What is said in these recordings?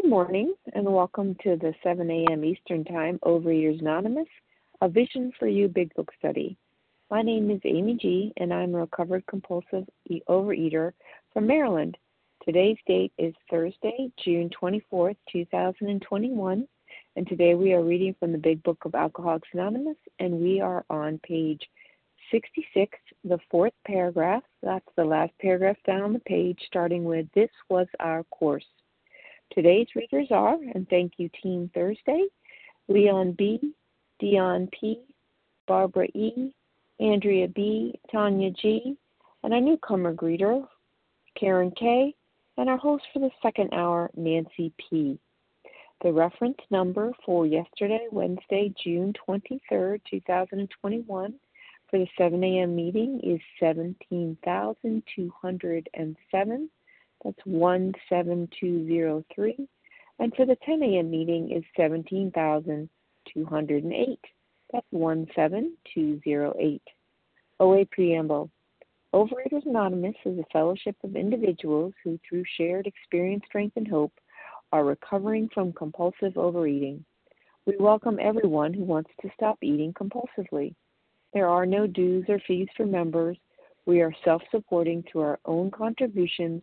Good morning, and welcome to the 7 a.m. Eastern Time Overeaters Anonymous, a Vision for You Big Book study. My name is Amy G., and I'm a recovered compulsive overeater from Maryland. Today's date is Thursday, June 24th, 2021, and today we are reading from the Big Book of Alcoholics Anonymous, and we are on page 66, the fourth paragraph. That's the last paragraph down on the page, starting with This was our course. Today's readers are, and thank you, Team Thursday, Leon B., Dion P., Barbara E., Andrea B., Tanya G., and our newcomer greeter, Karen K., and our host for the second hour, Nancy P. The reference number for yesterday, Wednesday, June 23rd, 2021, for the 7 a.m. meeting is 17,207. That's 17203. And for the 10 a.m. meeting is 17,208. That's 17208. OA Preamble. Overeaters Anonymous is a fellowship of individuals who, through shared experience, strength, and hope, are recovering from compulsive overeating. We welcome everyone who wants to stop eating compulsively. There are no dues or fees for members. We are self supporting through our own contributions,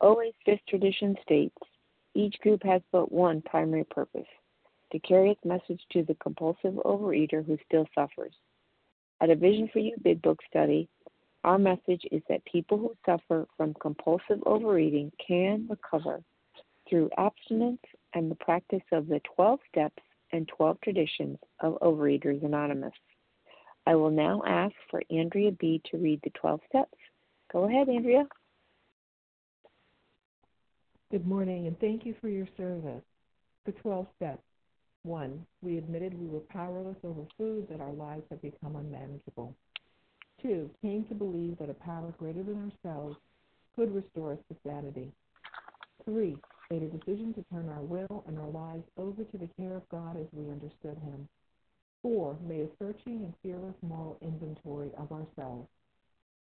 OA's fifth tradition states each group has but one primary purpose to carry its message to the compulsive overeater who still suffers. At a Vision for You Big Book study, our message is that people who suffer from compulsive overeating can recover through abstinence and the practice of the 12 steps and 12 traditions of Overeaters Anonymous. I will now ask for Andrea B. to read the 12 steps. Go ahead, Andrea. Good morning, and thank you for your service. The 12 steps. 1. We admitted we were powerless over food, that our lives had become unmanageable. 2. Came to believe that a power greater than ourselves could restore us to sanity. 3 made a decision to turn our will and our lives over to the care of God as we understood Him. 4. Made a searching and fearless moral inventory of ourselves.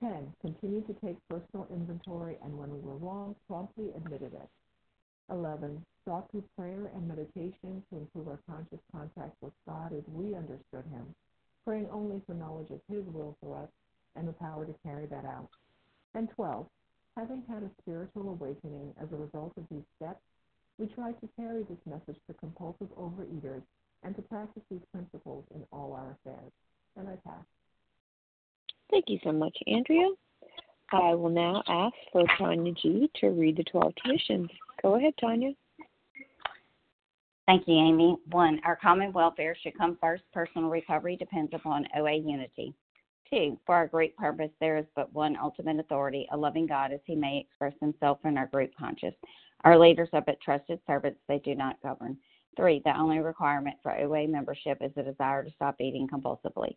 10. Continued to take personal inventory and when we were wrong, promptly admitted it. 11. Sought through prayer and meditation to improve our conscious contact with God as we understood Him, praying only for knowledge of His will for us and the power to carry that out. And 12. Having had a spiritual awakening as a result of these steps, we try to carry this message to compulsive overeaters and to practice these principles in all our affairs. And I pass. Thank you so much, Andrea. I will now ask for Tanya G to read the 12 traditions. Go ahead, Tanya. Thank you, Amy. One, our common welfare should come first. Personal recovery depends upon OA unity. Two, for our great purpose, there is but one ultimate authority, a loving God as he may express himself in our group conscious. Our leaders are but trusted servants, they do not govern. Three, the only requirement for OA membership is a desire to stop eating compulsively.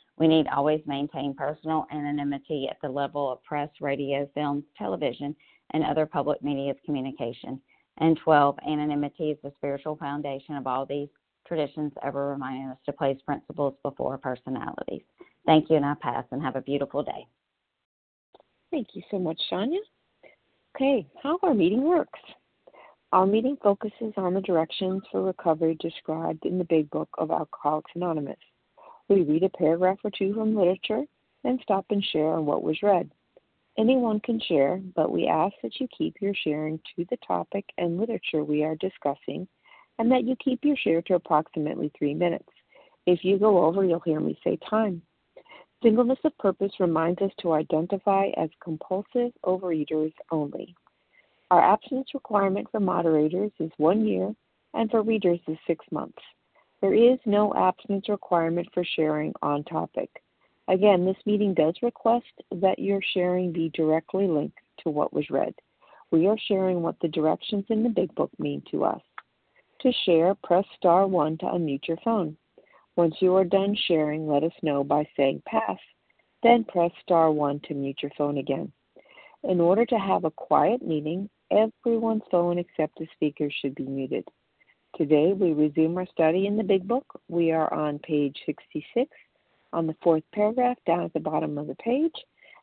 We need always maintain personal anonymity at the level of press, radio, films, television, and other public media of communication. And 12. Anonymity is the spiritual foundation of all these traditions, ever reminding us to place principles before personalities. Thank you, and I pass, and have a beautiful day. Thank you so much, Shania. Okay, how our meeting works. Our meeting focuses on the directions for recovery described in the Big Book of Alcoholics Anonymous. We read a paragraph or two from literature and stop and share on what was read. Anyone can share, but we ask that you keep your sharing to the topic and literature we are discussing and that you keep your share to approximately three minutes. If you go over, you'll hear me say time. Singleness of purpose reminds us to identify as compulsive overeaters only. Our abstinence requirement for moderators is one year, and for readers is six months. There is no abstinence requirement for sharing on topic. Again, this meeting does request that your sharing be directly linked to what was read. We are sharing what the directions in the Big Book mean to us. To share, press star 1 to unmute your phone. Once you are done sharing, let us know by saying pass, then press star 1 to mute your phone again. In order to have a quiet meeting, everyone's phone except the speaker should be muted. Today we resume our study in the Big Book. We are on page 66 on the fourth paragraph down at the bottom of the page,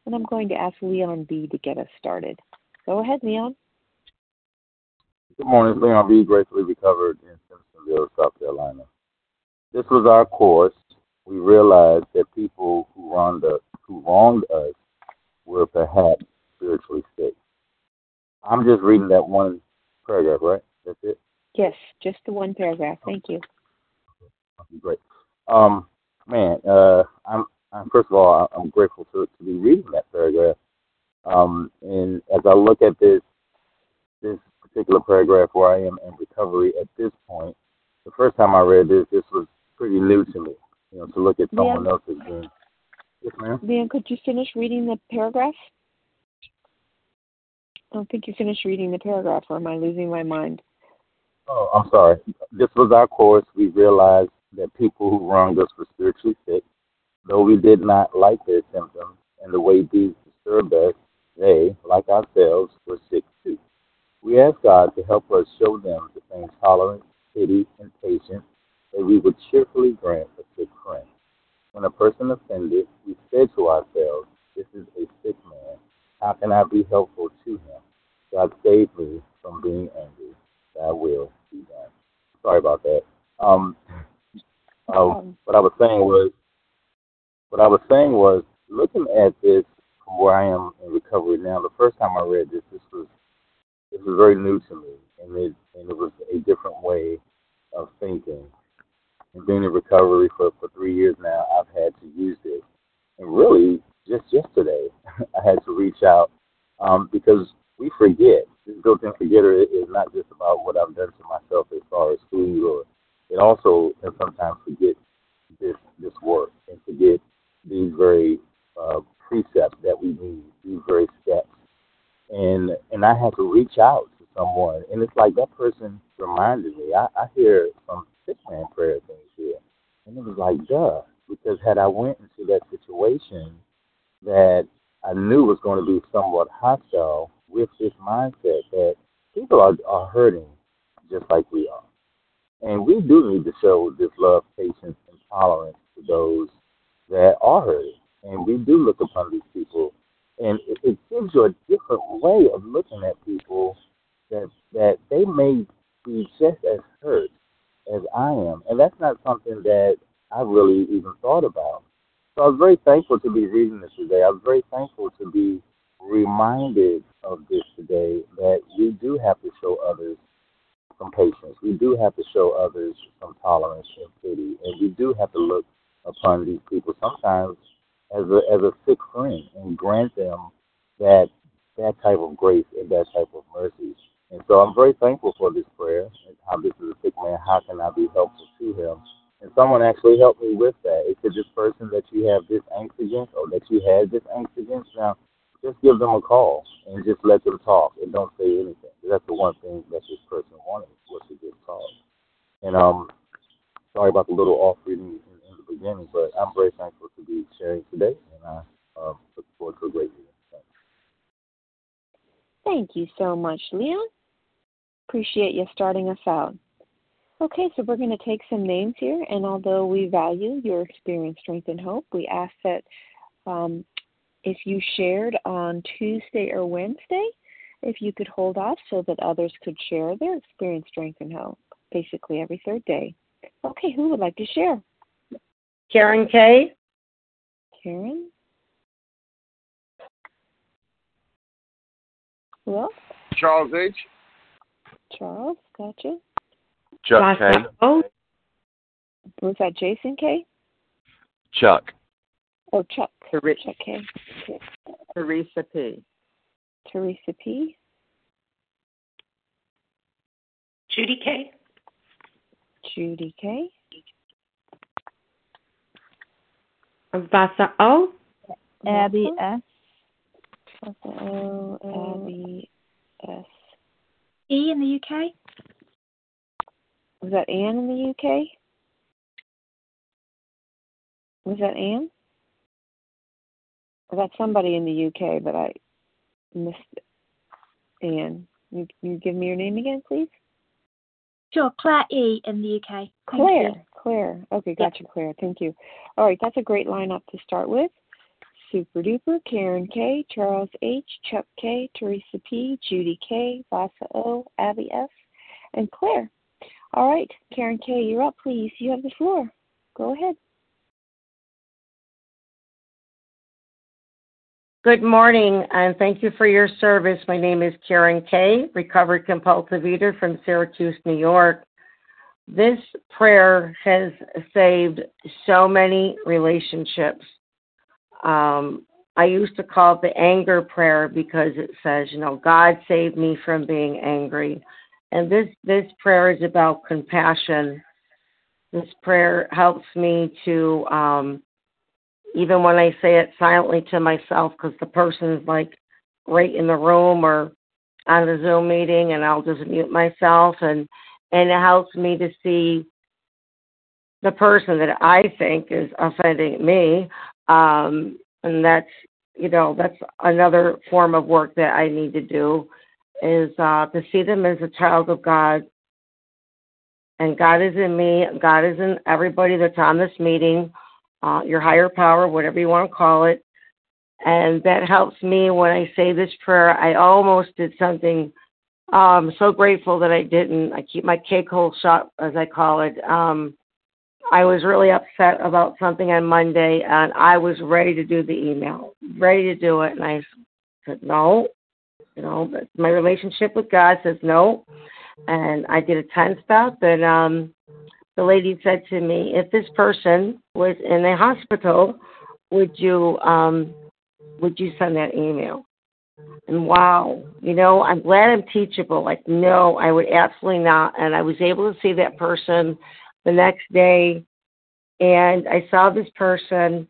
and I'm going to ask Leon B. to get us started. Go ahead, Leon. Good morning, Leon B. Gratefully recovered in Simpsonville, South Carolina. This was our course. We realized that people who wronged us, who wronged us were perhaps spiritually sick. I'm just reading that one paragraph, right? That's it? Yes, just the one paragraph. Thank you. Great. Um, man, uh, I'm, I'm first of all, I'm grateful to, to be reading that paragraph. Um, and as I look at this this particular paragraph where I am in recovery at this point, the first time I read this, this was pretty new to me. You know, to look at someone else's dream. Yes, ma'am. Leon, could you finish reading the paragraph? I don't think you finished reading the paragraph, or am I losing my mind? Oh, I'm sorry. This was our course. We realized that people who wronged us were spiritually sick. Though we did not like their symptoms and the way these disturbed us, they, like ourselves, were sick too. We asked God to help us show them the same tolerance, pity, and patience that we would cheerfully grant a sick friend. When a person offended, we said to ourselves, This is a sick man. How can I be helpful to him? God save me from being angry. Thy will be done. Sorry about that. Um, uh, what I was saying was, what I was saying was, looking at this from where I am in recovery now, the first time I read this, this was this was very new to me, and it and it was a different way of thinking and being in recovery for, for three years now, I've had to use this. And really, just yesterday, I had to reach out um, because we forget. This built-in forgetter is not just about what I've done to myself as far as food, or it also can sometimes forget this this work and forget these very uh, precepts that we need, these very steps. And and I had to reach out to someone, and it's like that person reminded me. I, I hear some sick man prayer things here. And it was like, duh. Because had I went into that situation that I knew was going to be somewhat hostile with this mindset that people are, are hurting just like we are. And we do need to show this love, patience, and tolerance to those that are hurting. And we do look upon these people, and it, it gives you a different way of looking at people that that they may be just as hurt as I am. And that's not something that I really even thought about. So I was very thankful to be reading this today. I was very thankful to be reminded of this today that we do have to show others some patience. We do have to show others some tolerance and pity. And we do have to look upon these people sometimes as a as a sick friend and grant them that that type of grace and that type of mercy. And so I'm very thankful for this prayer and how this is a sick man. How can I be helpful to him? And someone actually helped me with that. It said this person that you have this angst against or that you had this angst against. Now, just give them a call and just let them talk and don't say anything. That's the one thing that this person wanted was to get called. And um, sorry about the little off reading in, in, the beginning, but I'm very thankful to be sharing today, and I uh, look forward to a great meeting. Thank you so much, Leon. Appreciate you starting us out. Okay, so we're going to take some names here, and although we value your experience, strength, and hope, we ask that um, if you shared on Tuesday or Wednesday, if you could hold off so that others could share their experience, strength, and hope, basically every third day. Okay, who would like to share? Karen K. Karen? Who else? Charles H. Charles, gotcha. Chuck K. Oh, Was that Jason K? Chuck. Oh, Chuck. Ter- Chuck K. Teresa P. Teresa P. Judy K. Judy K. Vasa O. Abby S. Oh, Abby S. E in the UK. Was that Anne in the UK? Was that Anne? Got somebody in the UK, but I missed it. Anne. You, you give me your name again, please? Sure, Claire E in the UK. Thank Claire. you. Claire. Okay, gotcha, Claire. Thank you. All right, that's a great lineup to start with. Super duper, Karen K, Charles H, Chuck K, Teresa P, Judy K, Vasa O, Abby S, and Claire. All right, Karen K, you're up, please. You have the floor. Go ahead. Good morning, and thank you for your service. My name is Karen K, recovered compulsive eater from Syracuse, New York. This prayer has saved so many relationships. Um, I used to call it the anger prayer because it says, you know, God saved me from being angry. And this, this prayer is about compassion. This prayer helps me to um, even when I say it silently to myself because the person's like right in the room or on a Zoom meeting, and I'll just mute myself, and and it helps me to see the person that I think is offending me, um, and that's you know that's another form of work that I need to do is uh, to see them as a child of God. And God is in me. God is in everybody that's on this meeting uh, your higher power, whatever you want to call it. And that helps me when I say this prayer. I almost did something. I'm so grateful that I didn't. I keep my cake hole shut, as I call it. Um, I was really upset about something on Monday, and I was ready to do the email, ready to do it. And I said, no, you know, my relationship with God says no. And I did a 10 step, and um, the lady said to me, if this person was in a hospital, would you um, would you send that email? And wow, you know, I'm glad I'm teachable. Like, no, I would absolutely not. And I was able to see that person the next day, and I saw this person,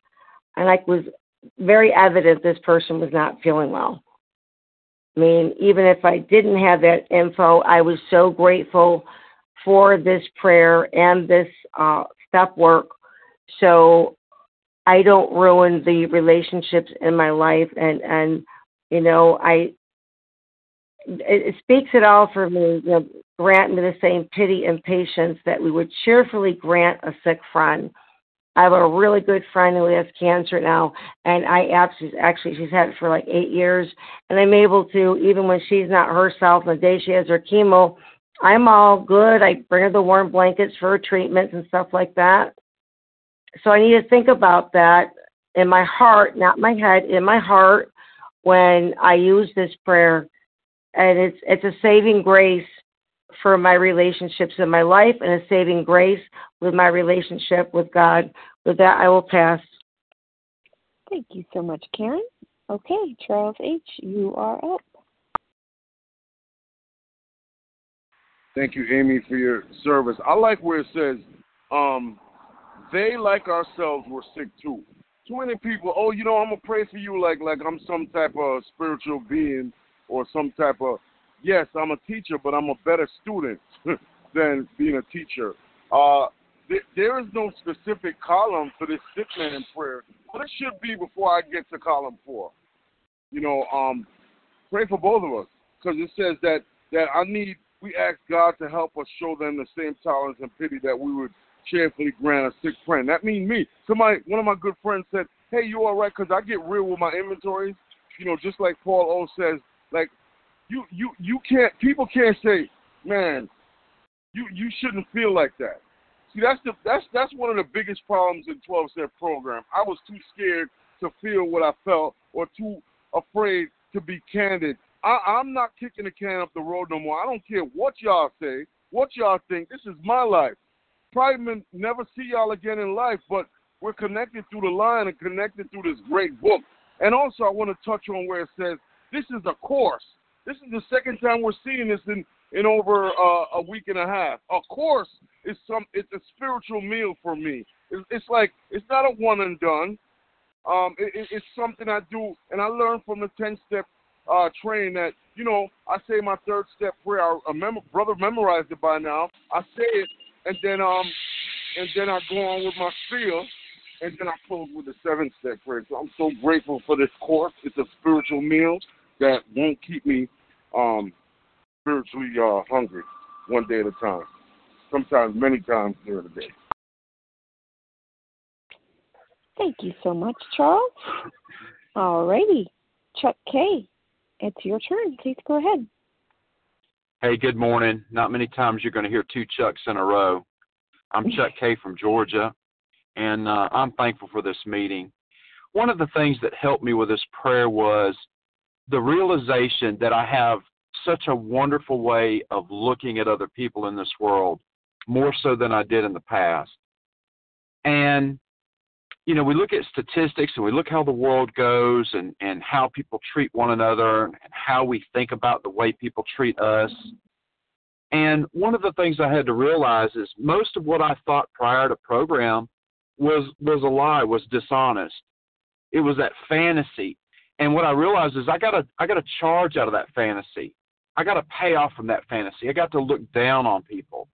and like was very evident this person was not feeling well. I mean, even if I didn't have that info, I was so grateful for this prayer and this uh, step work so I don't ruin the relationships in my life and and you know I it, it speaks it all for me you know, grant me the same pity and patience that we would cheerfully grant a sick friend. I have a really good friend who has cancer now, and I actually, actually she's had it for like eight years, and I'm able to even when she's not herself, the day she has her chemo, I'm all good. I bring her the warm blankets for her treatments and stuff like that. So I need to think about that in my heart, not my head, in my heart when I use this prayer. And it's it's a saving grace for my relationships in my life and a saving grace with my relationship with God. With that I will pass. Thank you so much, Karen. Okay, Charles H., you are up. Thank you, Amy, for your service. I like where it says, um, they like ourselves were sick too. too many people. Oh, you know, I'm gonna pray for you like like I'm some type of spiritual being or some type of. Yes, I'm a teacher, but I'm a better student than being a teacher. Uh, th- there is no specific column for this sick man in prayer, but it should be before I get to column four. You know, um, pray for both of us because it says that that I need. We ask God to help us show them the same tolerance and pity that we would cheerfully grant a sick friend. That means me. Somebody, one of my good friends said, "Hey, you all right?" Because I get real with my inventories. You know, just like Paul O says, like you, you, you can't. People can't say, "Man, you, you shouldn't feel like that." See, that's the that's that's one of the biggest problems in 12 step program. I was too scared to feel what I felt, or too afraid to be candid. I, I'm not kicking the can up the road no more. I don't care what y'all say, what y'all think. This is my life. Probably never see y'all again in life, but we're connected through the line and connected through this great book. And also, I want to touch on where it says this is a course. This is the second time we're seeing this in in over uh, a week and a half. A course is some. It's a spiritual meal for me. It's, it's like it's not a one and done. Um, it, it's something I do, and I learn from the ten step uh, training that you know I say my third step prayer. A mem- brother memorized it by now. I say it, and then um, and then I go on with my spiel, and then I close with the seven step prayer. So I'm so grateful for this course. It's a spiritual meal that won't keep me um, spiritually uh, hungry one day at a time. Sometimes many times during the day. Thank you so much, Charles. All righty. Chuck K, it's your turn. Please go ahead. Hey, good morning. Not many times you're going to hear two Chucks in a row. I'm Chuck K from Georgia, and uh, I'm thankful for this meeting. One of the things that helped me with this prayer was the realization that I have such a wonderful way of looking at other people in this world, more so than I did in the past. And you know, we look at statistics and we look how the world goes and, and how people treat one another and how we think about the way people treat us. And one of the things I had to realize is most of what I thought prior to program was was a lie, was dishonest. It was that fantasy. And what I realized is I got a I got a charge out of that fantasy. I got to pay off from that fantasy. I got to look down on people.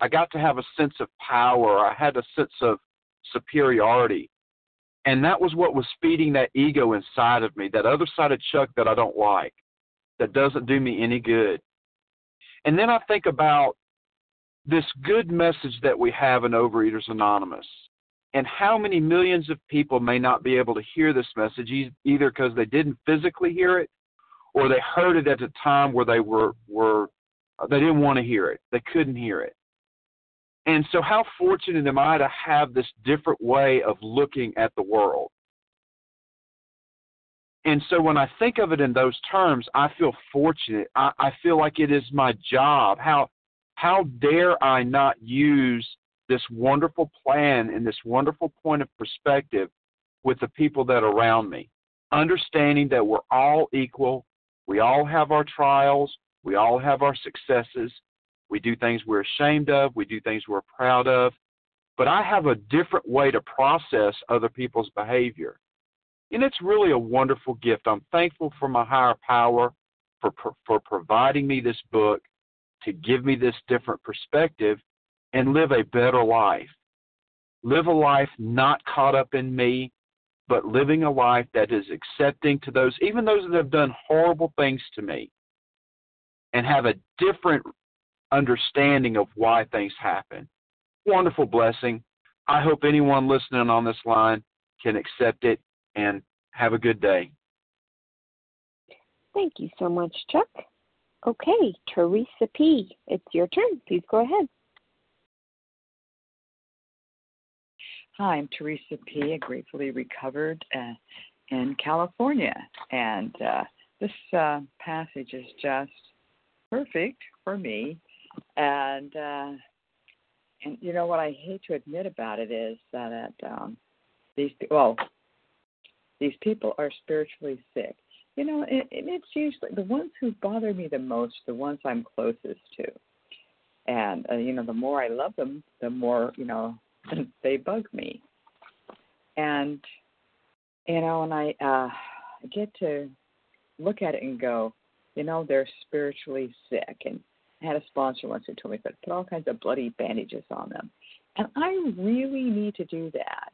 I got to have a sense of power. I had a sense of superiority. And that was what was feeding that ego inside of me, that other side of Chuck that I don't like, that doesn't do me any good. And then I think about this good message that we have in Overeaters Anonymous and how many millions of people may not be able to hear this message either because they didn't physically hear it or they heard it at a time where they were were they didn't want to hear it they couldn't hear it and so, how fortunate am I to have this different way of looking at the world? And so, when I think of it in those terms, I feel fortunate. I, I feel like it is my job. How how dare I not use this wonderful plan and this wonderful point of perspective with the people that are around me, understanding that we're all equal, we all have our trials, we all have our successes, we do things we're ashamed of. We do things we're proud of. But I have a different way to process other people's behavior. And it's really a wonderful gift. I'm thankful for my higher power for, for providing me this book to give me this different perspective and live a better life. Live a life not caught up in me, but living a life that is accepting to those, even those that have done horrible things to me, and have a different understanding of why things happen. Wonderful blessing. I hope anyone listening on this line can accept it and have a good day. Thank you so much, Chuck. Okay, Teresa P., it's your turn. Please go ahead. Hi, I'm Teresa P., a gratefully recovered uh, in California. And uh, this uh, passage is just perfect for me and uh, and you know what I hate to admit about it is that um, these well these people are spiritually sick. You know, and, and it's usually the ones who bother me the most, the ones I'm closest to. And uh, you know, the more I love them, the more you know they bug me. And you know, and I uh, get to look at it and go, you know, they're spiritually sick. And I had a sponsor once who told me, but put all kinds of bloody bandages on them. And I really need to do that.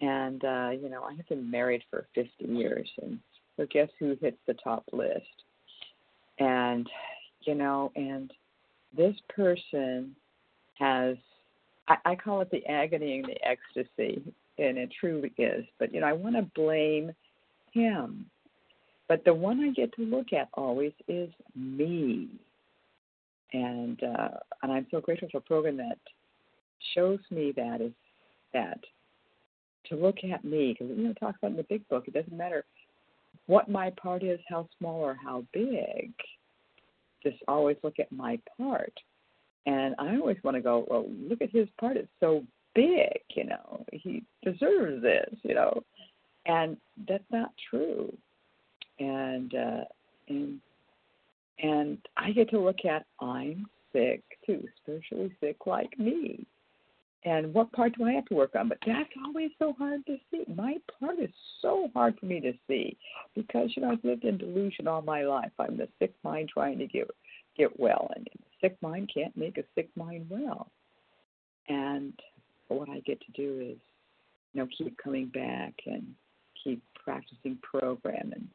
And, uh, you know, I have been married for 50 years. And so guess who hits the top list? And, you know, and this person has, I, I call it the agony and the ecstasy, and it truly is. But, you know, I want to blame him. But the one I get to look at always is me. And uh, and I'm so grateful for a program that shows me that is that to look at me because you know talk about in the big book it doesn't matter what my part is how small or how big just always look at my part. And i always want to go well look at his part it's so big you know he deserves this you know? And that's not true. And uh and and i get to look at i'm sick too spiritually sick like me and what part do I have to work on? But that's always so hard to see. My part is so hard for me to see because you know I've lived in delusion all my life. I'm the sick mind trying to get get well, and the sick mind can't make a sick mind well. And what I get to do is, you know, keep coming back and keep practicing program and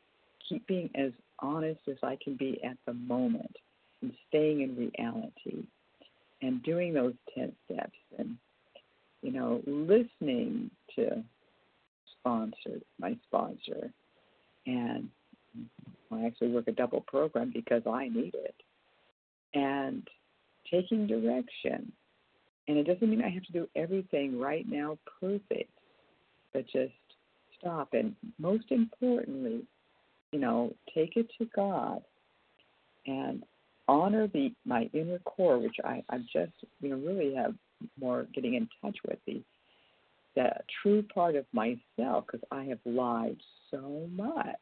keep being as honest as I can be at the moment and staying in reality and doing those 10 steps and you know, listening to sponsor my sponsor, and I actually work a double program because I need it, and taking direction. And it doesn't mean I have to do everything right now perfect, but just stop. And most importantly, you know, take it to God and honor the my inner core, which I, I just you know really have more getting in touch with the the true part of myself because I have lied so much.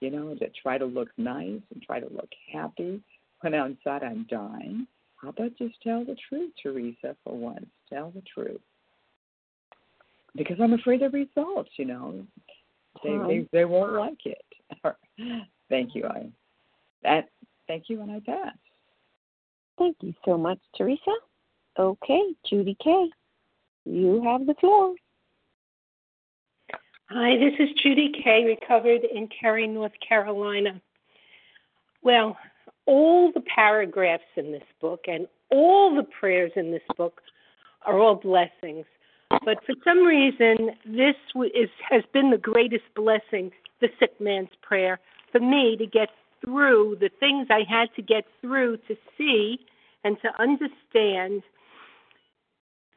You know, to try to look nice and try to look happy when inside I'm dying. How about just tell the truth, Teresa, for once? Tell the truth. Because I'm afraid of results, you know. They they, they won't like it. thank you. I that thank you and I pass. Thank you so much, Teresa. Okay, Judy K., you have the floor. Hi, this is Judy K., recovered in Cary, North Carolina. Well, all the paragraphs in this book and all the prayers in this book are all blessings. But for some reason, this is, has been the greatest blessing, the sick man's prayer, for me to get through the things I had to get through to see and to understand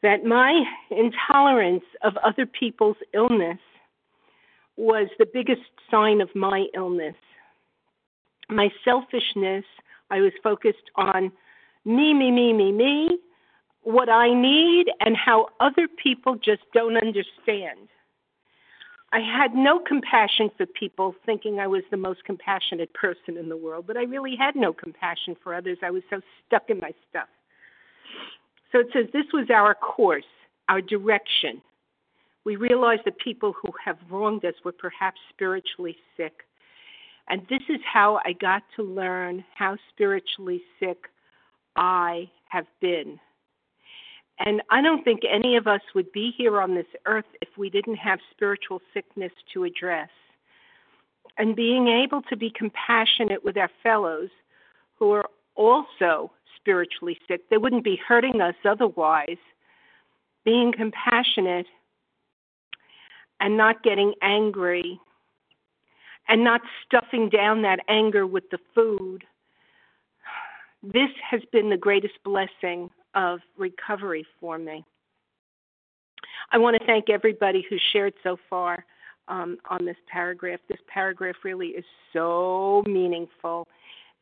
that my intolerance of other people's illness was the biggest sign of my illness. My selfishness, I was focused on me, me, me, me, me, what I need, and how other people just don't understand. I had no compassion for people, thinking I was the most compassionate person in the world, but I really had no compassion for others. I was so stuck in my stuff. So it says this was our course, our direction. We realized that people who have wronged us were perhaps spiritually sick. And this is how I got to learn how spiritually sick I have been. And I don't think any of us would be here on this earth if we didn't have spiritual sickness to address. And being able to be compassionate with our fellows who are also spiritually sick. They wouldn't be hurting us otherwise. Being compassionate and not getting angry and not stuffing down that anger with the food. This has been the greatest blessing of recovery for me. I want to thank everybody who shared so far um, on this paragraph. This paragraph really is so meaningful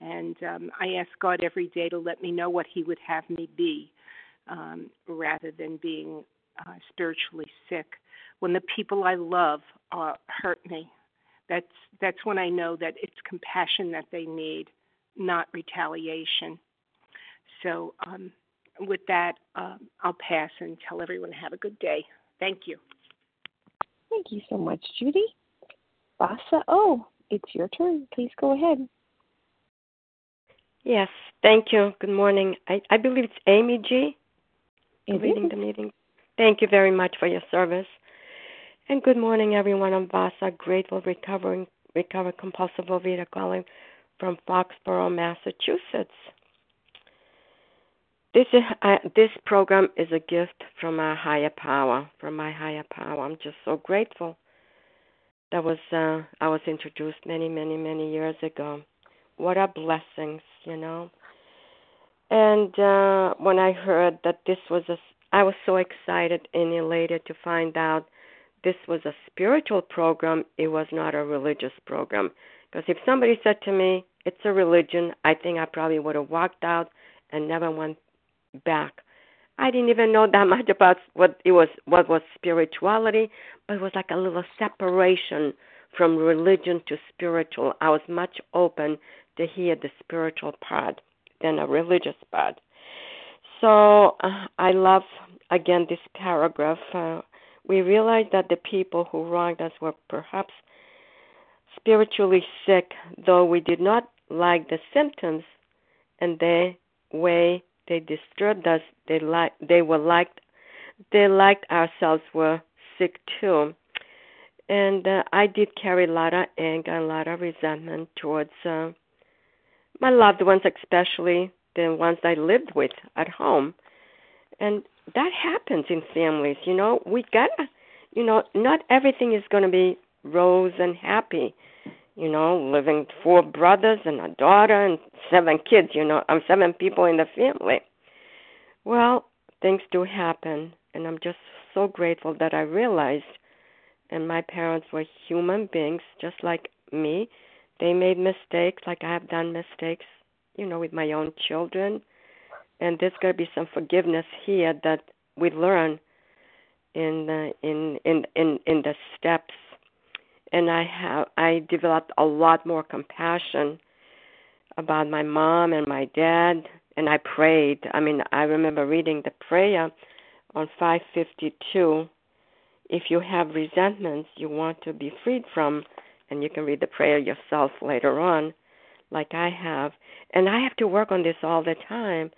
and um, I ask God every day to let me know what He would have me be um, rather than being uh, spiritually sick. When the people I love uh, hurt me, that's, that's when I know that it's compassion that they need, not retaliation. So, um, with that, uh, I'll pass and tell everyone have a good day. Thank you. Thank you so much, Judy. Vasa, oh, it's your turn. Please go ahead. Yes, thank you. Good morning. I, I believe it's Amy G. It leading is. the meeting. Thank you very much for your service. And good morning, everyone. I'm Vasa, grateful, recovering, recovered compulsive overeater calling from Foxborough, Massachusetts. This is, uh, this program is a gift from our higher power, from my higher power. I'm just so grateful. That was uh, I was introduced many, many, many years ago. What a blessings, you know. And uh, when I heard that this was a, I was so excited and elated to find out this was a spiritual program. It was not a religious program. Because if somebody said to me, "It's a religion," I think I probably would have walked out and never went back. I didn't even know that much about what it was, what was spirituality, but it was like a little separation from religion to spiritual. I was much open to hear the spiritual part than a religious part. So uh, I love again this paragraph. Uh, we realize that the people who wronged us were perhaps spiritually sick, though we did not like the symptoms and the way they disturbed us. They like they were liked they liked ourselves were sick too. And uh, I did carry a lot of anger, a lot of resentment towards uh, my loved ones, especially the ones I lived with at home. And that happens in families, you know. We gotta, you know, not everything is going to be rose and happy. You know, living four brothers and a daughter and seven kids. You know, I'm seven people in the family. Well, things do happen, and I'm just so grateful that I realized. And my parents were human beings, just like me. They made mistakes, like I have done mistakes, you know, with my own children. And there's going to be some forgiveness here that we learn in the in in in in the steps. And I have I developed a lot more compassion about my mom and my dad, and I prayed. I mean, I remember reading the prayer on 552. If you have resentments you want to be freed from, and you can read the prayer yourself later on, like I have. And I have to work on this all the time.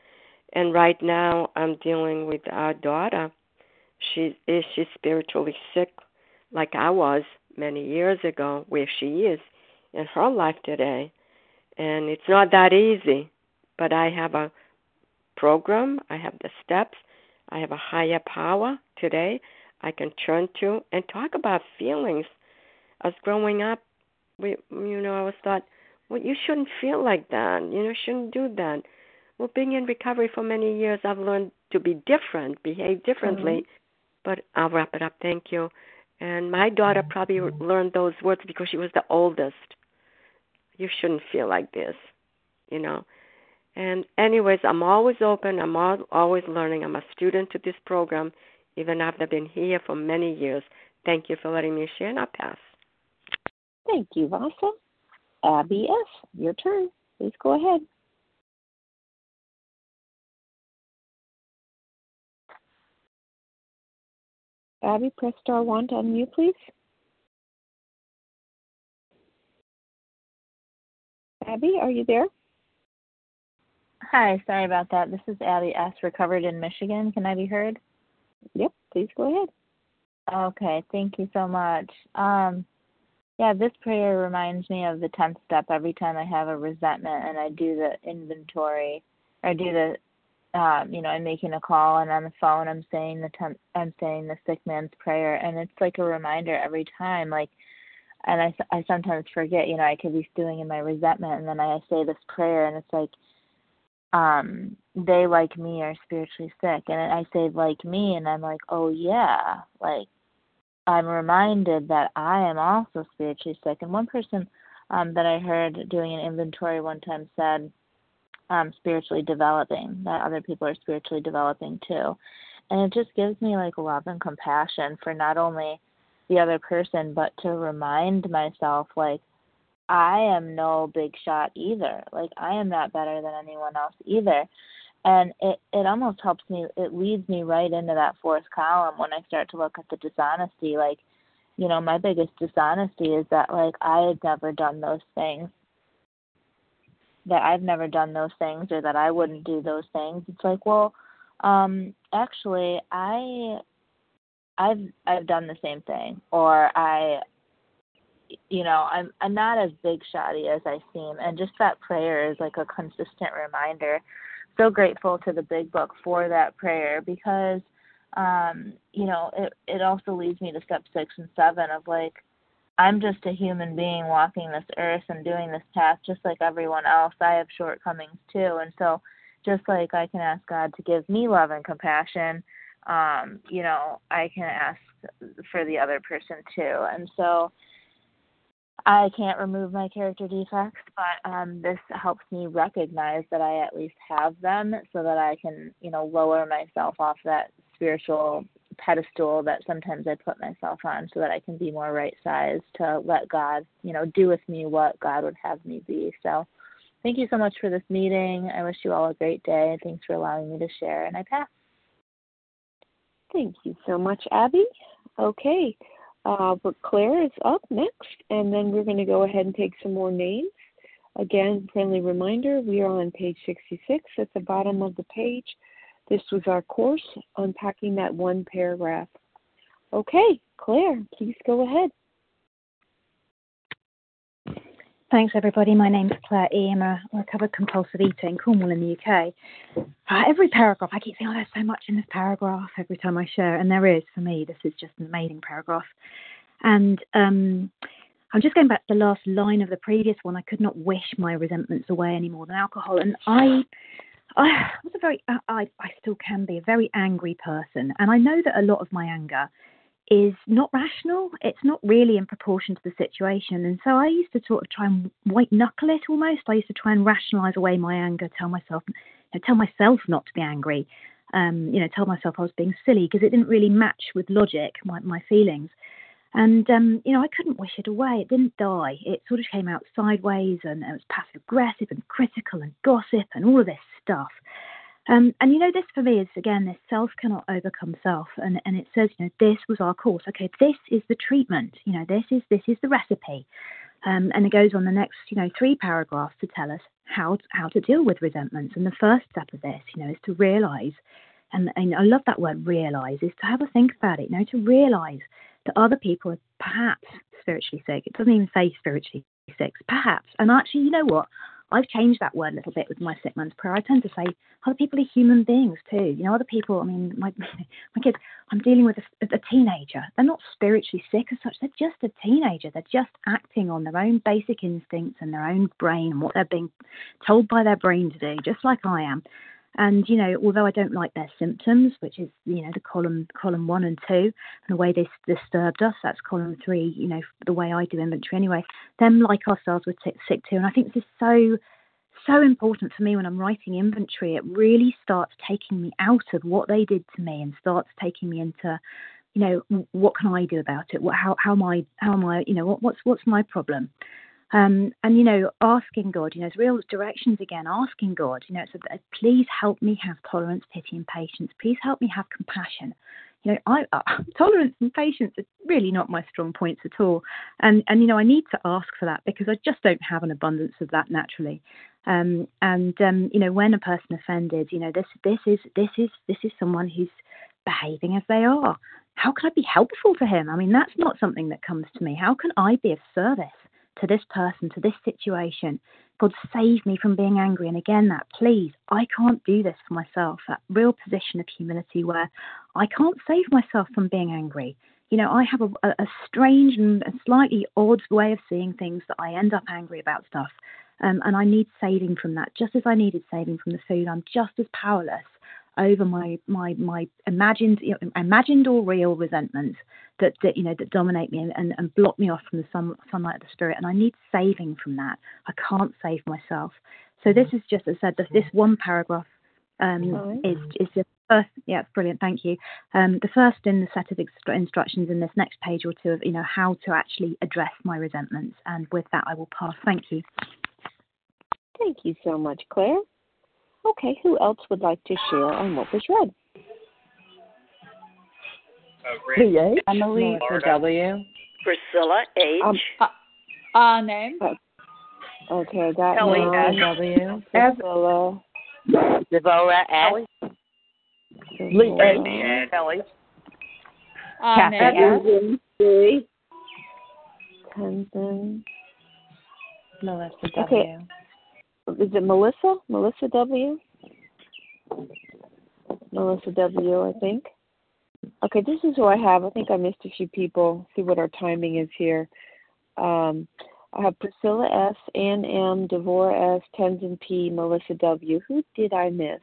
And right now, I'm dealing with our daughter. She is she's spiritually sick, like I was many years ago, where she is in her life today. And it's not that easy, but I have a program. I have the steps. I have a higher power today I can turn to and talk about feelings As growing up, we you know, I was thought, well, you shouldn't feel like that. You know, shouldn't do that. Well, being in recovery for many years, I've learned to be different, behave differently. Mm-hmm. But I'll wrap it up. Thank you. And my daughter mm-hmm. probably learned those words because she was the oldest. You shouldn't feel like this, you know. And anyways, I'm always open. I'm always learning. I'm a student to this program, even after I've been here for many years. Thank you for letting me share, and I'll pass. Thank you, Vasa. Abby S., your turn. Please go ahead. Abby, press star one to unmute, please. Abby, are you there? Hi, sorry about that. This is Abby S. Recovered in Michigan. Can I be heard? Yep, please go ahead. Okay, thank you so much. Um, yeah, this prayer reminds me of the 10th step every time I have a resentment and I do the inventory or do the um, you know, I'm making a call and on the phone I'm saying the tenth, I'm saying the sick man's prayer and it's like a reminder every time like and I, I sometimes forget, you know, I could be stewing in my resentment and then I say this prayer and it's like um they like me are spiritually sick and I say like me and I'm like, "Oh yeah." Like I'm reminded that I am also spiritually sick. And one person um, that I heard doing an inventory one time said, um, spiritually developing, that other people are spiritually developing too. And it just gives me like love and compassion for not only the other person, but to remind myself, like, I am no big shot either. Like, I am not better than anyone else either and it it almost helps me it leads me right into that fourth column when i start to look at the dishonesty like you know, my biggest dishonesty is that like I had never done those things. That I've never done those things or that I wouldn't do those things. It's like, well, um, actually I I've I've done the same thing or I you know, I'm I'm not as big shoddy as I seem and just that prayer is like a consistent reminder. So grateful to the big book for that prayer because um, you know, it it also leads me to step six and seven of like I'm just a human being walking this earth and doing this task just like everyone else. I have shortcomings too. And so just like I can ask God to give me love and compassion, um, you know, I can ask for the other person too. And so I can't remove my character defects, but um, this helps me recognize that I at least have them so that I can, you know, lower myself off that spiritual pedestal that sometimes I put myself on so that I can be more right sized to let God, you know, do with me what God would have me be. So thank you so much for this meeting. I wish you all a great day. Thanks for allowing me to share. And I pass. Thank you so much, Abby. Okay. Uh, but Claire is up next, and then we're going to go ahead and take some more names. Again, friendly reminder we are on page 66 at the bottom of the page. This was our course, unpacking that one paragraph. Okay, Claire, please go ahead. Thanks, everybody. My name's Claire E. I'm a recovered compulsive eater in Cornwall in the UK. Uh, every paragraph, I keep saying, oh, there's so much in this paragraph every time I share, and there is for me. This is just an amazing paragraph. And um, I'm just going back to the last line of the previous one. I could not wish my resentments away any more than alcohol. And I, I was a very, I, I still can be a very angry person. And I know that a lot of my anger is not rational. It's not really in proportion to the situation. And so I used to sort of try and white knuckle it almost. I used to try and rationalize away my anger, tell myself, you know, tell myself not to be angry. Um, you know, tell myself I was being silly because it didn't really match with logic, my, my feelings. And, um, you know, I couldn't wish it away. It didn't die. It sort of came out sideways and it was passive aggressive and critical and gossip and all of this stuff. Um, and you know, this for me is again, this self cannot overcome self, and and it says, you know, this was our course. Okay, this is the treatment. You know, this is this is the recipe. Um, and it goes on the next, you know, three paragraphs to tell us how to, how to deal with resentments. And the first step of this, you know, is to realise, and, and I love that word, realise, is to have a think about it. You know, to realise that other people are perhaps spiritually sick. It doesn't even say spiritually sick, perhaps. And actually, you know what? I've changed that word a little bit with my sick man's prayer. I tend to say other people are human beings too. You know, other people. I mean, my my kids. I'm dealing with a, a teenager. They're not spiritually sick as such. They're just a teenager. They're just acting on their own basic instincts and their own brain and what they're being told by their brain to do, just like I am. And you know, although I don't like their symptoms, which is you know the column column one and two, and the way they disturbed us, that's column three. You know, the way I do inventory anyway. Them like ourselves were sick, sick too, and I think this is so so important for me when I'm writing inventory. It really starts taking me out of what they did to me and starts taking me into, you know, what can I do about it? What, how, how am I, how am I, you know, what, what's, what's my problem? Um, and you know, asking God, you know, it's real directions again. Asking God, you know, it's a, please help me have tolerance, pity, and patience. Please help me have compassion. You know, I, uh, tolerance and patience are really not my strong points at all. And and you know, I need to ask for that because I just don't have an abundance of that naturally. Um, and um, you know, when a person offended, you know, this this is this is this is someone who's behaving as they are. How can I be helpful to him? I mean, that's not something that comes to me. How can I be of service to this person, to this situation? God, save me from being angry. And again, that please, I can't do this for myself. That real position of humility where I can't save myself from being angry. You know, I have a, a strange and slightly odd way of seeing things that I end up angry about stuff. Um, and I need saving from that, just as I needed saving from the food. I'm just as powerless over my my my imagined you know, imagined or real resentments that, that you know that dominate me and, and, and block me off from the sun, sunlight of the spirit. And I need saving from that. I can't save myself. So this is just as I said, this one paragraph um, is is the first. Yeah, it's brilliant. Thank you. Um, the first in the set of instructions in this next page or two of you know how to actually address my resentments. And with that, I will pass. Thank you. Thank you so much, Claire. Okay, who else would like to share on what was read? Oh, great. Emily for W. Priscilla H. Um, uh, name. Okay, I got Kelly name. W. Priscilla. Devorah S. Lee H. Kelly. Uh, Kathy name. S. Tenzin. Melissa Okay. Is it Melissa? Melissa W? Melissa W, I think. Okay, this is who I have. I think I missed a few people. See what our timing is here. Um, I have Priscilla S, Ann M, Devorah S, Tenzin P, Melissa W. Who did I miss?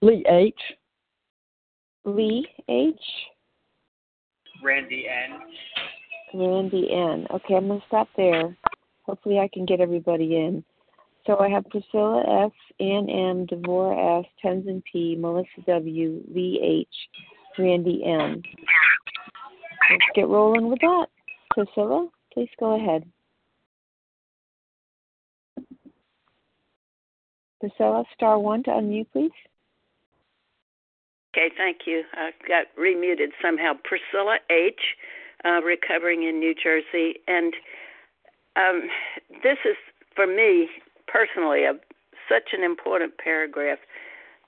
Lee H. Lee H, Randy N. Randy N. Okay, I'm going to stop there. Hopefully, I can get everybody in. So I have Priscilla S, Ann M, Devorah S, Tenzin P, Melissa W, Lee H, Randy N. Let's get rolling with that. Priscilla, please go ahead. Priscilla, star one to unmute, please. Okay, thank you. I got remuted somehow. Priscilla H, uh, recovering in New Jersey, and um, this is for me personally a, such an important paragraph.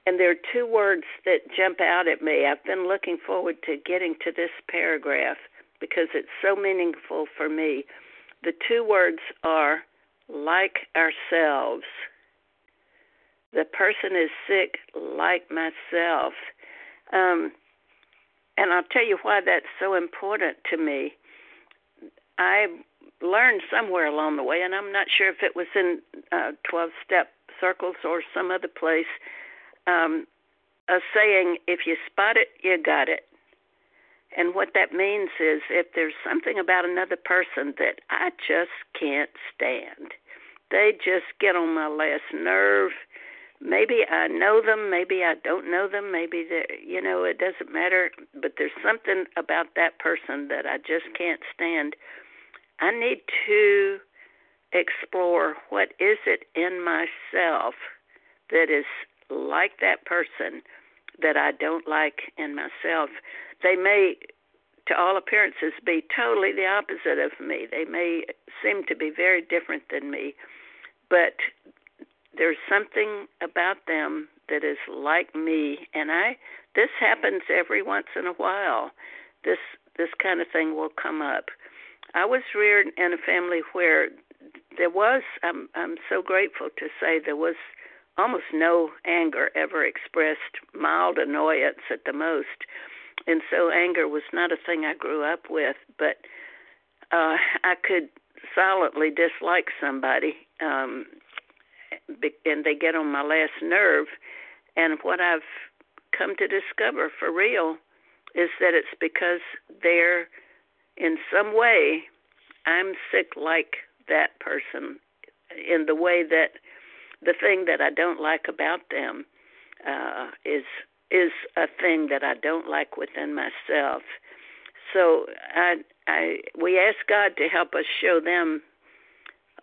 And there are two words that jump out at me. I've been looking forward to getting to this paragraph because it's so meaningful for me. The two words are like ourselves. The person is sick like myself. Um, and I'll tell you why that's so important to me. I learned somewhere along the way, and I'm not sure if it was in uh, 12 step circles or some other place, um, a saying, if you spot it, you got it. And what that means is if there's something about another person that I just can't stand, they just get on my last nerve. Maybe I know them, maybe I don't know them, maybe they you know, it doesn't matter, but there's something about that person that I just can't stand. I need to explore what is it in myself that is like that person that I don't like in myself. They may, to all appearances, be totally the opposite of me. They may seem to be very different than me, but there's something about them that is like me, and I. This happens every once in a while. This this kind of thing will come up. I was reared in a family where there was. I'm I'm so grateful to say there was almost no anger ever expressed, mild annoyance at the most. And so anger was not a thing I grew up with, but uh I could silently dislike somebody um and they get on my last nerve and what I've come to discover for real is that it's because they're in some way I'm sick like that person in the way that the thing that I don't like about them uh, is is a thing that I don't like within myself. So I I we ask God to help us show them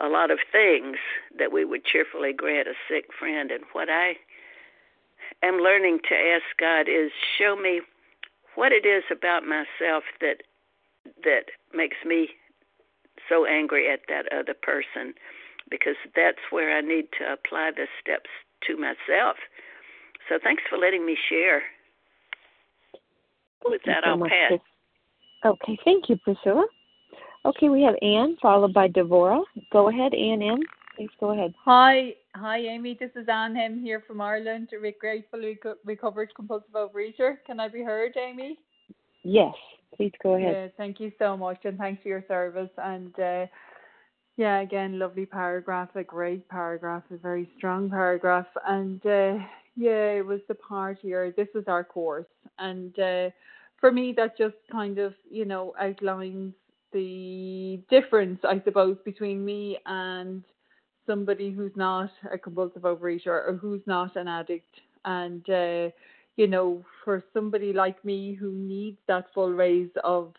a lot of things that we would cheerfully grant a sick friend. And what I am learning to ask God is show me what it is about myself that that makes me so angry at that other person because that's where I need to apply the steps to myself. So thanks for letting me share. With that, so I'll much, pass. Okay, thank you, Priscilla. Okay, we have Ann followed by Devorah. Go ahead, Ann M. Please go ahead. Hi, hi, Amy. This is Anne Him here from Ireland, a gratefully reco- recovered compulsive overeater. Can I be heard, Amy? Yes, please go ahead. Yeah, thank you so much, and thanks for your service. And uh, yeah, again, lovely paragraph, a great paragraph, a very strong paragraph. And uh, yeah, it was the part here. This is our course, and uh, for me, that just kind of you know outlines the difference, I suppose, between me and somebody who's not a compulsive overeater or who's not an addict. And, uh, you know, for somebody like me who needs that full rays of,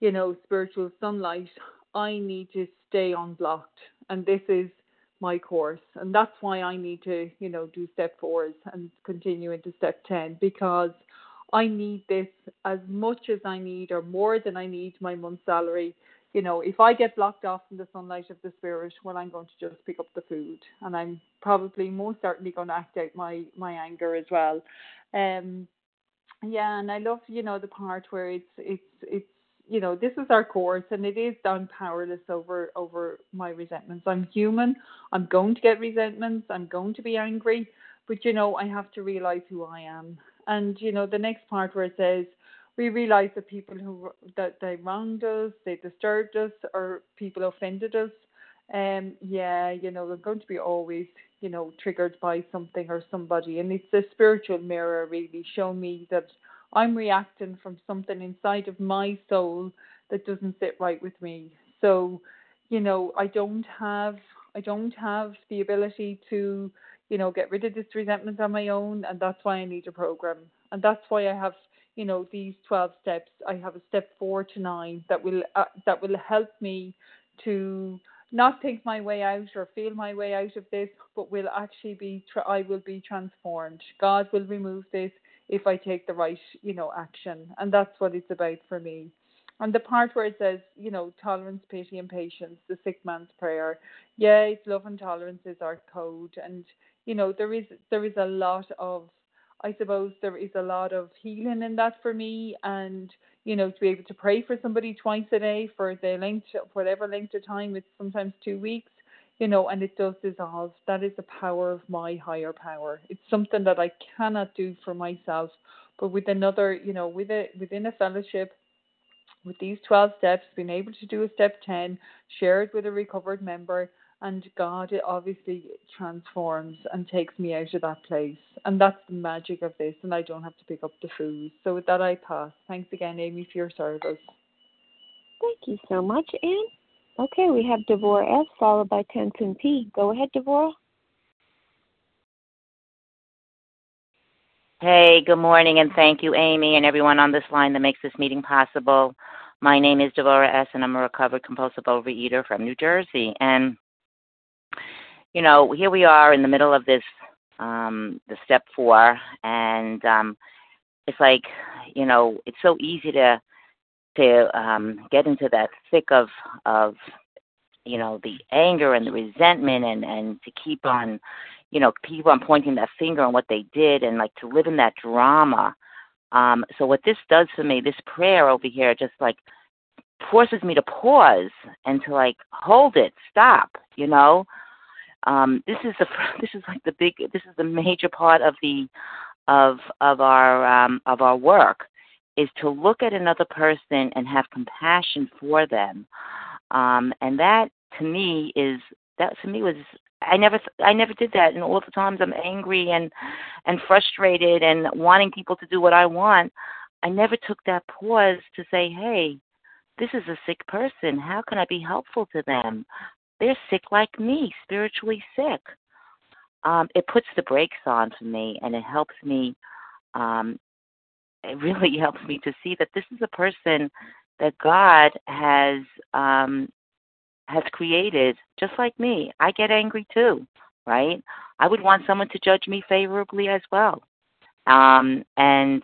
you know, spiritual sunlight, I need to stay unblocked. And this is my course. And that's why I need to, you know, do step fours and continue into step 10 because I need this as much as I need or more than I need my month's salary. You know, if I get blocked off from the sunlight of the spirit, well, I'm going to just pick up the food, and I'm probably most certainly going to act out my my anger as well. Um, yeah, and I love you know the part where it's it's it's you know this is our course and it is done powerless over over my resentments. I'm human. I'm going to get resentments. I'm going to be angry. But you know i have to realize who i am and you know the next part where it says we realize that people who that they wronged us they disturbed us or people offended us um yeah you know they're going to be always you know triggered by something or somebody and it's a spiritual mirror really showing me that I'm reacting from something inside of my soul that doesn't sit right with me. So, you know, I don't have I don't have the ability to, you know, get rid of this resentment on my own, and that's why I need a program, and that's why I have, you know, these 12 steps. I have a step four to nine that will uh, that will help me to not think my way out or feel my way out of this, but will actually be I will be transformed. God will remove this if I take the right, you know, action. And that's what it's about for me. And the part where it says, you know, tolerance, pity, and patience, the sick man's prayer. Yeah, it's love and tolerance is our code. And, you know, there is there is a lot of I suppose there is a lot of healing in that for me and you know to be able to pray for somebody twice a day for the length whatever length of time it's sometimes two weeks you know, and it does dissolve. That is the power of my higher power. It's something that I cannot do for myself, but with another, you know, with a within a fellowship, with these twelve steps, being able to do a step ten, share it with a recovered member, and God it obviously transforms and takes me out of that place. And that's the magic of this, and I don't have to pick up the food. So with that I pass. Thanks again, Amy, for your service. Thank you so much, Anne. Okay, we have Devorah S. followed by Tenzin P. Go ahead, Devorah. Hey, good morning, and thank you, Amy, and everyone on this line that makes this meeting possible. My name is Devorah S., and I'm a recovered compulsive overeater from New Jersey. And, you know, here we are in the middle of this, um, the step four, and um, it's like, you know, it's so easy to to um, get into that thick of of you know the anger and the resentment and and to keep on you know keep on pointing that finger on what they did and like to live in that drama um so what this does for me this prayer over here just like forces me to pause and to like hold it stop you know um this is the this is like the big this is the major part of the of of our um of our work is to look at another person and have compassion for them. Um, and that to me is that to me was I never I never did that and all the times I'm angry and and frustrated and wanting people to do what I want, I never took that pause to say, "Hey, this is a sick person. How can I be helpful to them? They're sick like me, spiritually sick." Um, it puts the brakes on for me and it helps me um, it really helps me to see that this is a person that God has um, has created just like me. I get angry too, right? I would want someone to judge me favorably as well. Um, and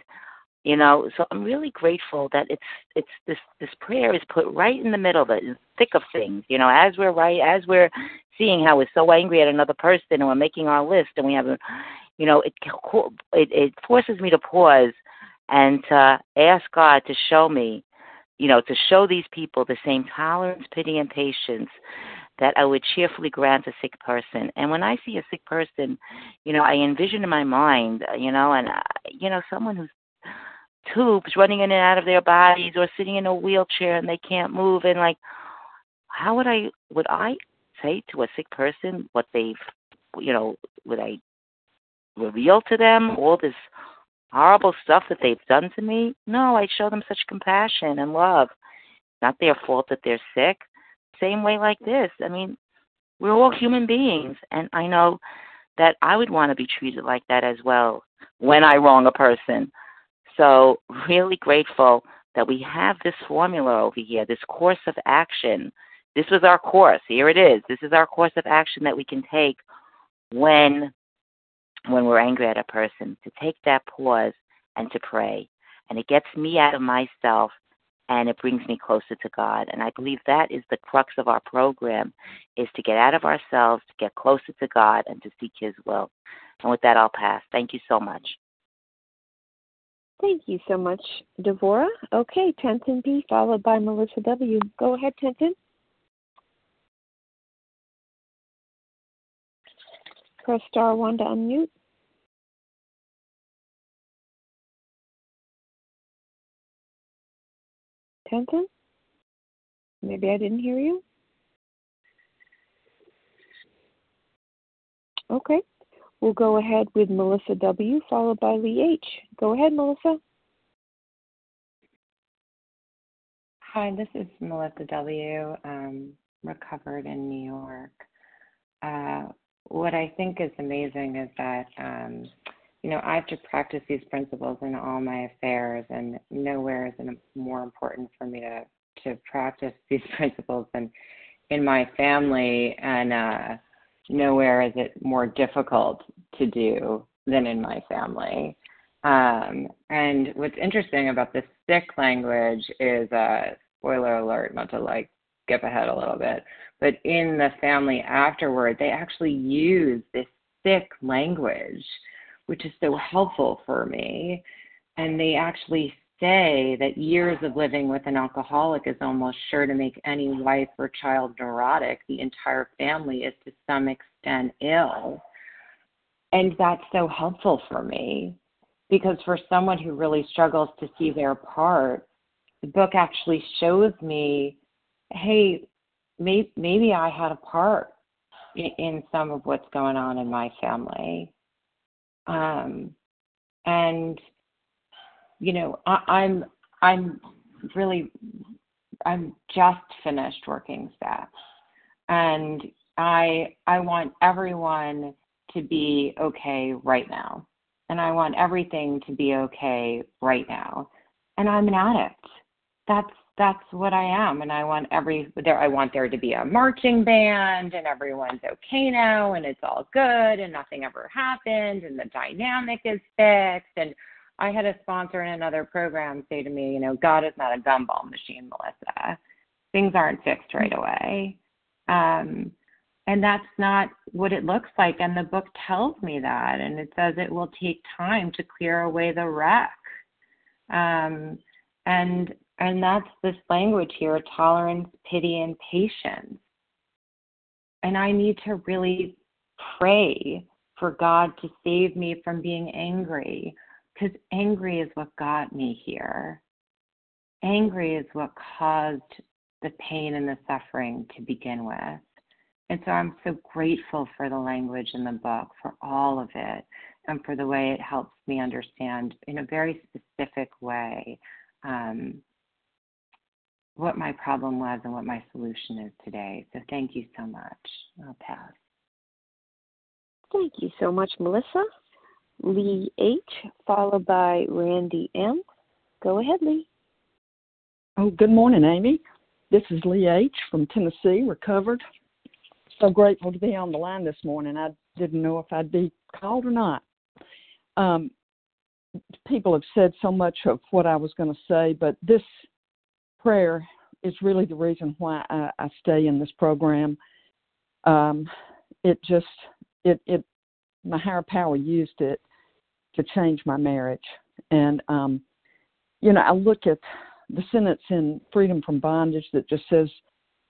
you know, so I'm really grateful that it's it's this this prayer is put right in the middle, of the thick of things. You know, as we're right, as we're seeing how we're so angry at another person, and we're making our list, and we have a, you know, it it, it forces me to pause and to ask God to show me, you know, to show these people the same tolerance, pity, and patience that I would cheerfully grant a sick person. And when I see a sick person, you know, I envision in my mind, you know, and, uh, you know, someone who's tubes running in and out of their bodies or sitting in a wheelchair and they can't move and like how would I would I say to a sick person what they've you know would I reveal to them all this horrible stuff that they've done to me. No, I show them such compassion and love. Not their fault that they're sick. Same way like this. I mean, we're all human beings, and I know that I would want to be treated like that as well when I wrong a person. So, really grateful that we have this formula over here, this course of action. This was our course. Here it is. This is our course of action that we can take when when we're angry at a person, to take that pause and to pray. and it gets me out of myself and it brings me closer to God. And I believe that is the crux of our program is to get out of ourselves, to get closer to God and to seek his will. And with that I'll pass. Thank you so much. Thank you so much, Devora. Okay, Tenzin B followed by Melissa W. Go ahead, Tenzin. Press star one to unmute. Tenzin? Maybe I didn't hear you. Okay. We'll go ahead with Melissa W., followed by Lee H. Go ahead, Melissa. Hi, this is Melissa W., um, recovered in New York. Uh, what I think is amazing is that, um, you know, I have to practice these principles in all my affairs, and nowhere is it more important for me to to practice these principles than in my family, and uh, nowhere is it more difficult to do than in my family. Um, and what's interesting about the sick language is, uh, spoiler alert, not to like skip ahead a little bit, but in the family afterward, they actually use this sick language, which is so helpful for me. And they actually say that years of living with an alcoholic is almost sure to make any wife or child neurotic. The entire family is to some extent ill. And that's so helpful for me because for someone who really struggles to see their part, the book actually shows me hey, maybe, maybe I had a part in, in some of what's going on in my family. Um, and you know, I, I'm I'm really I'm just finished working staff, and I I want everyone to be okay right now, and I want everything to be okay right now, and I'm an addict. That's that's what I am, and I want every there. I want there to be a marching band, and everyone's okay now, and it's all good, and nothing ever happened, and the dynamic is fixed. And I had a sponsor in another program say to me, you know, God is not a gumball machine, Melissa. Things aren't fixed right away, um, and that's not what it looks like. And the book tells me that, and it says it will take time to clear away the wreck. Um, and and that's this language here tolerance, pity, and patience. And I need to really pray for God to save me from being angry because angry is what got me here. Angry is what caused the pain and the suffering to begin with. And so I'm so grateful for the language in the book, for all of it, and for the way it helps me understand in a very specific way um, what my problem was and what my solution is today. So thank you so much. I'll pass. Thank you so much, Melissa. Lee H, followed by Randy M. Go ahead, Lee. Oh, good morning, Amy. This is Lee H from Tennessee, recovered. So grateful to be on the line this morning. I didn't know if I'd be called or not. Um, people have said so much of what I was going to say, but this prayer is really the reason why I, I stay in this program. Um, it just it it my higher power used it to change my marriage, and um, you know I look at the sentence in Freedom from Bondage that just says,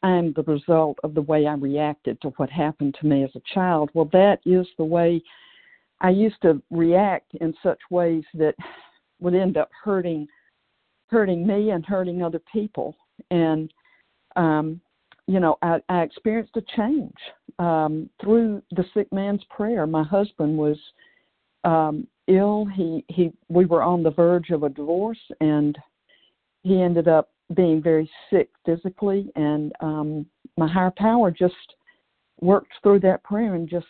"I am the result of the way I reacted to what happened to me as a child." Well, that is the way I used to react in such ways that would end up hurting hurting me and hurting other people. And um, you know, I, I experienced a change um, through the sick man's prayer. My husband was um, ill. He he we were on the verge of a divorce, and he ended up being very sick physically. And um, my higher power just worked through that prayer and just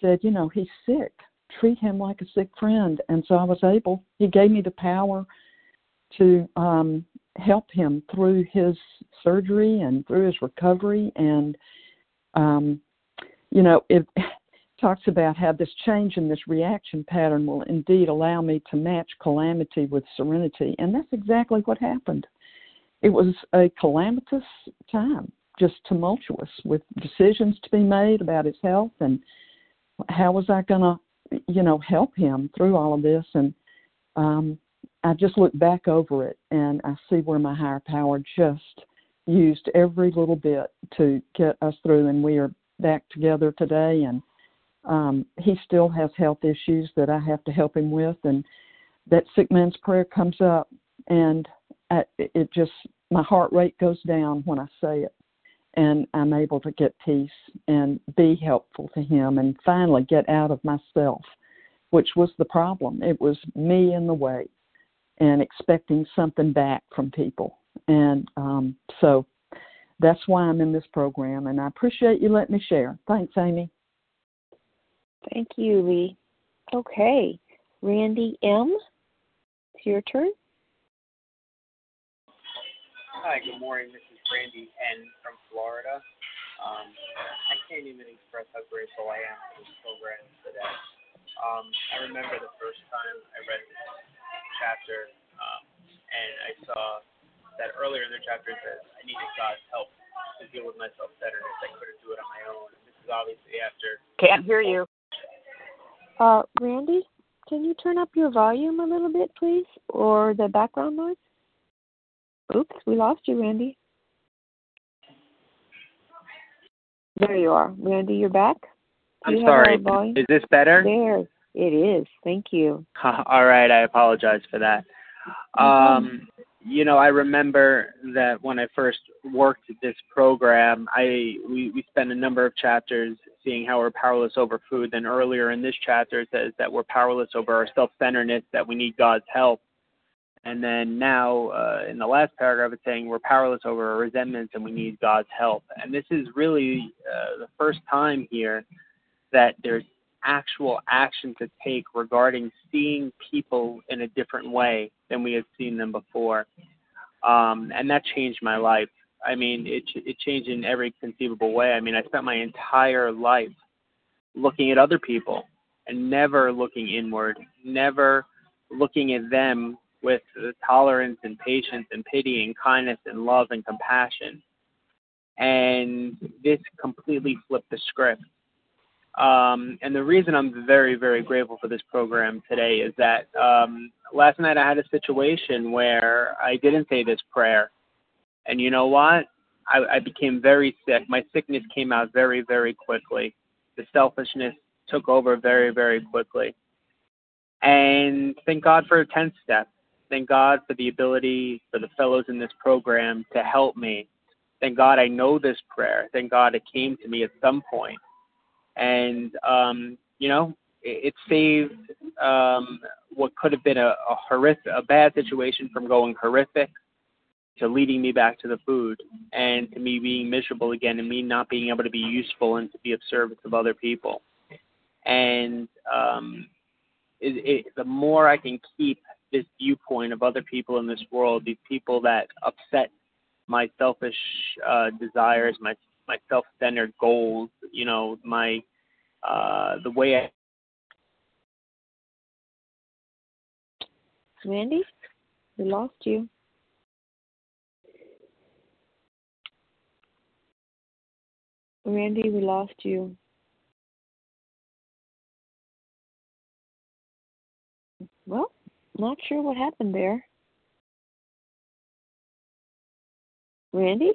said, you know, he's sick. Treat him like a sick friend. And so I was able. He gave me the power to um, help him through his surgery and through his recovery. And, um, you know, it talks about how this change in this reaction pattern will indeed allow me to match calamity with serenity. And that's exactly what happened. It was a calamitous time, just tumultuous, with decisions to be made about his health and how was I going to, you know, help him through all of this. And um, I just look back over it and I see where my higher power just used every little bit to get us through, and we are back together today. And um, he still has health issues that I have to help him with, and that sick man's prayer comes up, and I, it just my heart rate goes down when I say it, and I'm able to get peace and be helpful to him, and finally get out of myself, which was the problem. It was me in the way, and expecting something back from people, and um, so that's why I'm in this program, and I appreciate you letting me share. Thanks, Amy. Thank you, Lee. Okay, Randy M., it's your turn. Hi, good morning. This is Randy N. from Florida. Um, I can't even express how grateful I am for this program today. Um, I remember the first time I read this chapter, um, and I saw that earlier in the chapter it says I needed God's help to deal with my self-centeredness. I couldn't do it on my own. This is obviously after. Can't hear you. Uh, Randy, can you turn up your volume a little bit, please, or the background noise? Oops, we lost you, Randy. There you are, Randy. You're back. Do I'm you sorry. Is this better? There, it is. Thank you. All right, I apologize for that. Um, you know, I remember that when I first worked this program, I we, we spent a number of chapters seeing how we're powerless over food. Then earlier in this chapter, it says that we're powerless over our self-centeredness, that we need God's help. And then now, uh, in the last paragraph, it's saying we're powerless over our resentments and we need God's help. And this is really uh, the first time here that there's actual action to take regarding seeing people in a different way than we had seen them before. Um, and that changed my life. I mean, it, it changed in every conceivable way. I mean, I spent my entire life looking at other people and never looking inward, never looking at them with tolerance and patience and pity and kindness and love and compassion. And this completely flipped the script. Um, and the reason I'm very, very grateful for this program today is that um, last night I had a situation where I didn't say this prayer. And you know what? I, I became very sick. My sickness came out very, very quickly. The selfishness took over very, very quickly. And thank God for a 10th step. Thank God for the ability for the fellows in this program to help me. Thank God I know this prayer. Thank God it came to me at some point and um, you know it, it saved um, what could have been a, a horrific, a bad situation from going horrific to leading me back to the food and to me being miserable again and me not being able to be useful and to be of service of other people. And um, it, it, the more I can keep this viewpoint of other people in this world, these people that upset my selfish uh, desires, my my self-centered goals, you know, my uh, the way I. Randy, we lost you. Randy, we lost you. Well, not sure what happened there. Randy?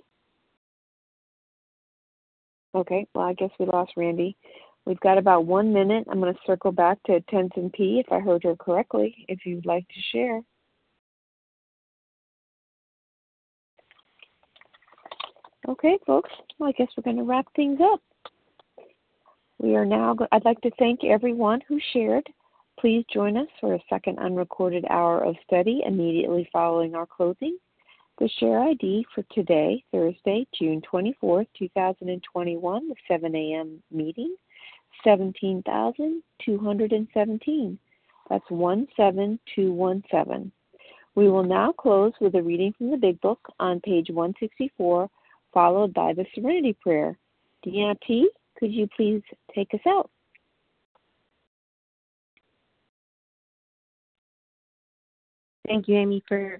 Okay, well, I guess we lost Randy. We've got about one minute. I'm going to circle back to Tenzin P if I heard her correctly, if you'd like to share. Okay, folks, well, I guess we're going to wrap things up. We are now, I'd like to thank everyone who shared. Please join us for a second unrecorded hour of study immediately following our closing. The share ID for today, Thursday, June 24th, 2021, the 7 a.m. meeting, 17,217. That's 17217. We will now close with a reading from the Big Book on page 164, followed by the Serenity Prayer. DMP, could you please take us out? Thank you, Amy, for